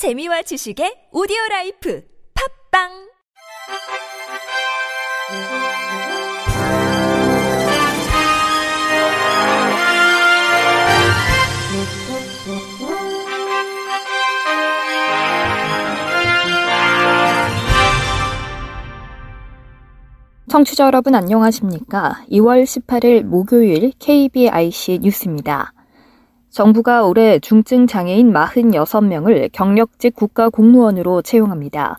재미와 지식의 오디오 라이프 팝빵 청취자 여러분 안녕하십니까? 2월 18일 목요일 KBIC 뉴스입니다. 정부가 올해 중증 장애인 46명을 경력직 국가 공무원으로 채용합니다.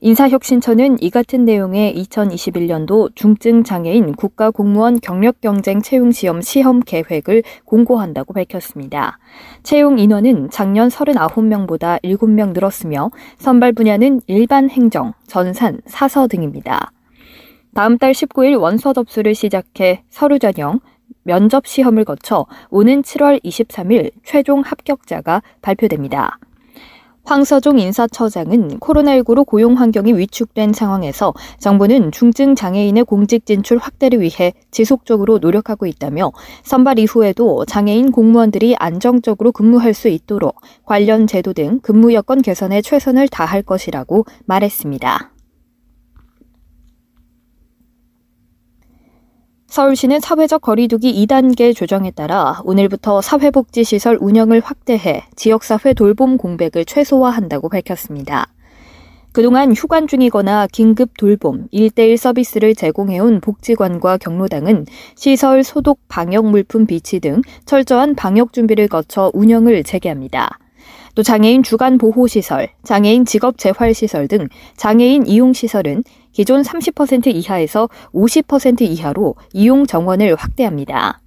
인사혁신처는 이 같은 내용의 2021년도 중증 장애인 국가 공무원 경력 경쟁 채용 시험 시험 계획을 공고한다고 밝혔습니다. 채용 인원은 작년 39명보다 7명 늘었으며 선발 분야는 일반 행정, 전산, 사서 등입니다. 다음 달 19일 원서 접수를 시작해 서류 전형, 면접 시험을 거쳐 오는 7월 23일 최종 합격자가 발표됩니다. 황서종 인사처장은 코로나19로 고용 환경이 위축된 상황에서 정부는 중증 장애인의 공직 진출 확대를 위해 지속적으로 노력하고 있다며 선발 이후에도 장애인 공무원들이 안정적으로 근무할 수 있도록 관련 제도 등 근무 여건 개선에 최선을 다할 것이라고 말했습니다. 서울시는 사회적 거리두기 2단계 조정에 따라 오늘부터 사회복지시설 운영을 확대해 지역사회 돌봄 공백을 최소화한다고 밝혔습니다. 그동안 휴관 중이거나 긴급 돌봄, 1대1 서비스를 제공해온 복지관과 경로당은 시설 소독 방역 물품 비치 등 철저한 방역 준비를 거쳐 운영을 재개합니다. 또 장애인 주간 보호시설, 장애인 직업 재활시설 등 장애인 이용시설은 기존 30% 이하에서 50% 이하로 이용 정원을 확대합니다.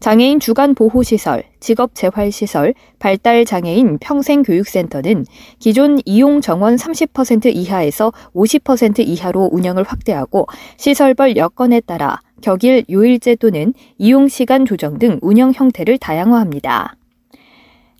장애인 주간 보호시설, 직업 재활시설, 발달 장애인 평생교육센터는 기존 이용 정원 30% 이하에서 50% 이하로 운영을 확대하고 시설별 여건에 따라 격일 요일제 또는 이용 시간 조정 등 운영 형태를 다양화합니다.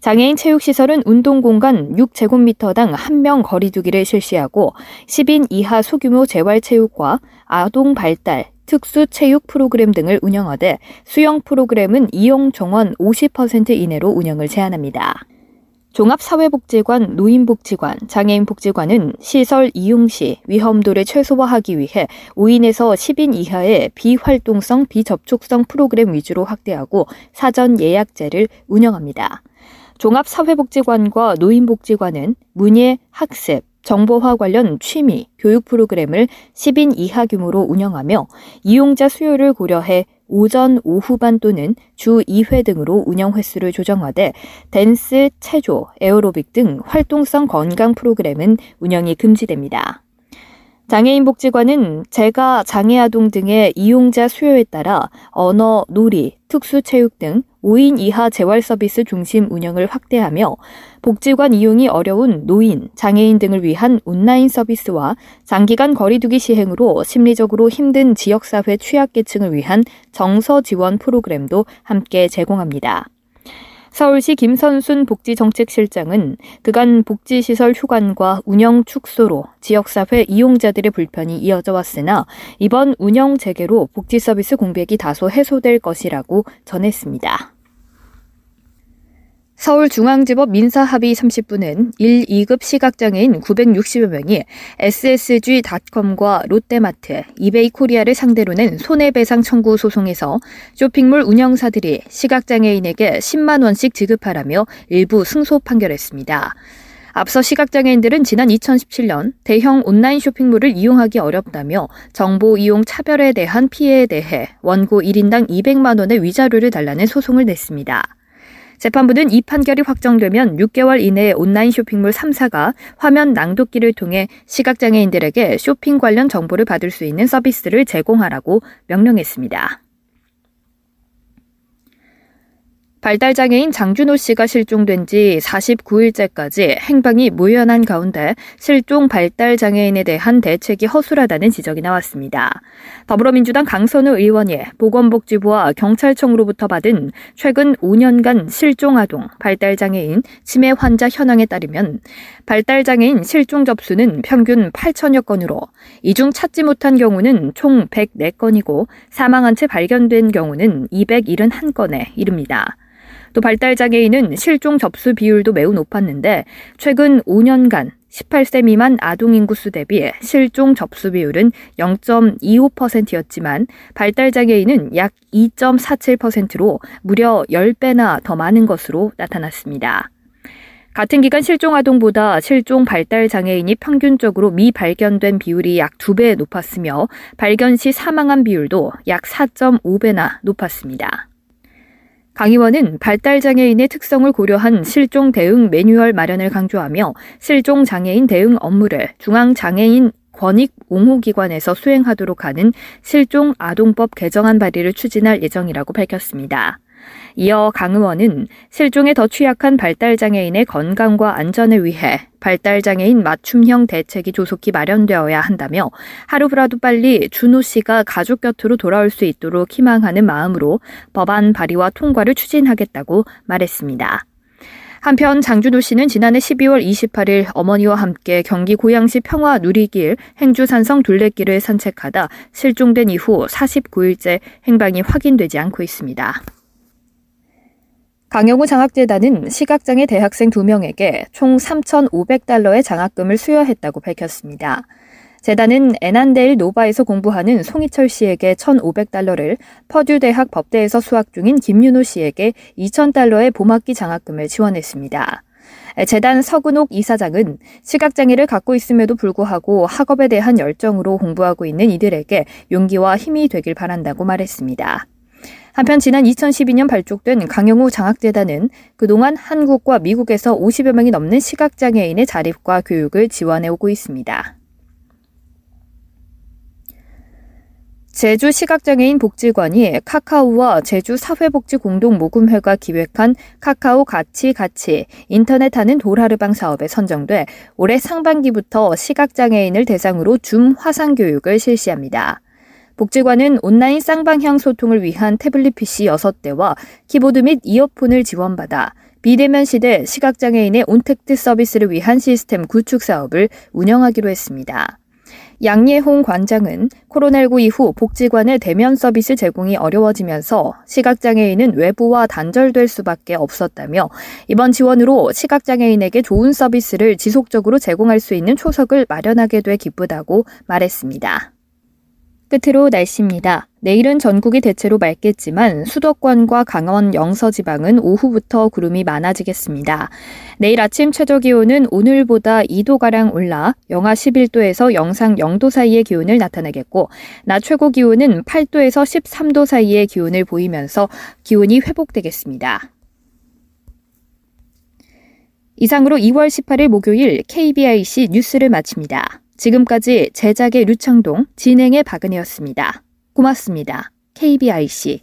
장애인 체육시설은 운동공간 6제곱미터당 1명 거리두기를 실시하고 10인 이하 소규모 재활체육과 아동 발달, 특수 체육 프로그램 등을 운영하되 수영 프로그램은 이용 정원 50% 이내로 운영을 제한합니다. 종합사회복지관, 노인복지관, 장애인복지관은 시설 이용 시 위험도를 최소화하기 위해 5인에서 10인 이하의 비활동성, 비접촉성 프로그램 위주로 확대하고 사전 예약제를 운영합니다. 종합사회복지관과 노인복지관은 문예, 학습, 정보화 관련 취미, 교육 프로그램을 10인 이하 규모로 운영하며 이용자 수요를 고려해 오전, 오후반 또는 주 2회 등으로 운영 횟수를 조정하되 댄스, 체조, 에어로빅 등 활동성 건강 프로그램은 운영이 금지됩니다. 장애인 복지관은 재가, 장애 아동 등의 이용자 수요에 따라 언어, 놀이, 특수 체육 등 5인 이하 재활 서비스 중심 운영을 확대하며 복지관 이용이 어려운 노인, 장애인 등을 위한 온라인 서비스와 장기간 거리두기 시행으로 심리적으로 힘든 지역사회 취약계층을 위한 정서 지원 프로그램도 함께 제공합니다. 서울시 김선순 복지정책실장은 그간 복지시설 휴관과 운영 축소로 지역사회 이용자들의 불편이 이어져 왔으나 이번 운영 재개로 복지서비스 공백이 다소 해소될 것이라고 전했습니다. 서울중앙지법 민사합의 30부는 1, 2급 시각장애인 960여 명이 SSG.com과 롯데마트, 이베이 코리아를 상대로 낸 손해배상 청구 소송에서 쇼핑몰 운영사들이 시각장애인에게 10만 원씩 지급하라며 일부 승소 판결했습니다. 앞서 시각장애인들은 지난 2017년 대형 온라인 쇼핑몰을 이용하기 어렵다며 정보 이용 차별에 대한 피해에 대해 원고 1인당 200만 원의 위자료를 달라는 소송을 냈습니다. 재판부는 이 판결이 확정되면 6개월 이내에 온라인 쇼핑몰 3사가 화면 낭독기를 통해 시각장애인들에게 쇼핑 관련 정보를 받을 수 있는 서비스를 제공하라고 명령했습니다. 발달장애인 장준호 씨가 실종된 지 49일째까지 행방이 무연한 가운데 실종 발달장애인에 대한 대책이 허술하다는 지적이 나왔습니다. 더불어민주당 강선우 의원이 보건복지부와 경찰청으로부터 받은 최근 5년간 실종아동, 발달장애인, 치매 환자 현황에 따르면 발달장애인 실종 접수는 평균 8천여 건으로 이 중 찾지 못한 경우는 총 104건이고 사망한 채 발견된 경우는 271건에 이릅니다. 또 발달 장애인은 실종 접수 비율도 매우 높았는데 최근 5년간 18세 미만 아동 인구수 대비 실종 접수 비율은 0.25%였지만 발달 장애인은 약 2.47%로 무려 10배나 더 많은 것으로 나타났습니다. 같은 기간 실종 아동보다 실종 발달 장애인이 평균적으로 미발견된 비율이 약 2배 높았으며 발견 시 사망한 비율도 약 4.5배나 높았습니다. 강 의원은 발달장애인의 특성을 고려한 실종 대응 매뉴얼 마련을 강조하며 실종 장애인 대응 업무를 중앙장애인 권익 옹호기관에서 수행하도록 하는 실종 아동법 개정안 발의를 추진할 예정이라고 밝혔습니다. 이어 강 의원은 실종에 더 취약한 발달장애인의 건강과 안전을 위해 발달장애인 맞춤형 대책이 조속히 마련되어야 한다며 하루라도 빨리 준호 씨가 가족 곁으로 돌아올 수 있도록 희망하는 마음으로 법안 발의와 통과를 추진하겠다고 말했습니다. 한편 장준호 씨는 지난해 12월 28일 어머니와 함께 경기 고양시 평화 누리길 행주산성 둘레길을 산책하다 실종된 이후 49일째 행방이 확인되지 않고 있습니다. 강영우 장학재단은 시각장애 대학생 2명에게 총 3,500달러의 장학금을 수여했다고 밝혔습니다. 재단은 에난데일 노바에서 공부하는 송희철 씨에게 1,500달러를, 퍼듀 대학 법대에서 수학 중인 김윤호 씨에게 2,000달러의 봄학기 장학금을 지원했습니다. 재단 서근옥 이사장은 시각장애를 갖고 있음에도 불구하고 학업에 대한 열정으로 공부하고 있는 이들에게 용기와 힘이 되길 바란다고 말했습니다. 한편 지난 2012년 발족된 강영우 장학재단은 그동안 한국과 미국에서 50여 명이 넘는 시각장애인의 자립과 교육을 지원해 오고 있습니다. 제주 시각장애인 복지관이 카카오와 제주 사회복지공동모금회가 기획한 카카오 같이 같이 인터넷하는 돌하르방 사업에 선정돼 올해 상반기부터 시각장애인을 대상으로 줌 화상교육을 실시합니다. 복지관은 온라인 쌍방향 소통을 위한 태블릿 PC 6대와 키보드 및 이어폰을 지원받아 비대면 시대 시각장애인의 온택트 서비스를 위한 시스템 구축 사업을 운영하기로 했습니다. 양예홍 관장은 코로나19 이후 복지관의 대면 서비스 제공이 어려워지면서 시각장애인은 외부와 단절될 수밖에 없었다며 이번 지원으로 시각장애인에게 좋은 서비스를 지속적으로 제공할 수 있는 초석을 마련하게 돼 기쁘다고 말했습니다. 끝으로 날씨입니다. 내일은 전국이 대체로 맑겠지만 수도권과 강원 영서 지방은 오후부터 구름이 많아지겠습니다. 내일 아침 최저 기온은 오늘보다 2도가량 올라 영하 11도에서 영상 0도 사이의 기온을 나타내겠고 낮 최고 기온은 8도에서 13도 사이의 기온을 보이면서 기온이 회복되겠습니다. 이상으로 2월 18일 목요일 KBIC 뉴스를 마칩니다. 지금까지 제작의 류창동, 진행의 박은혜였습니다. 고맙습니다. KBIC.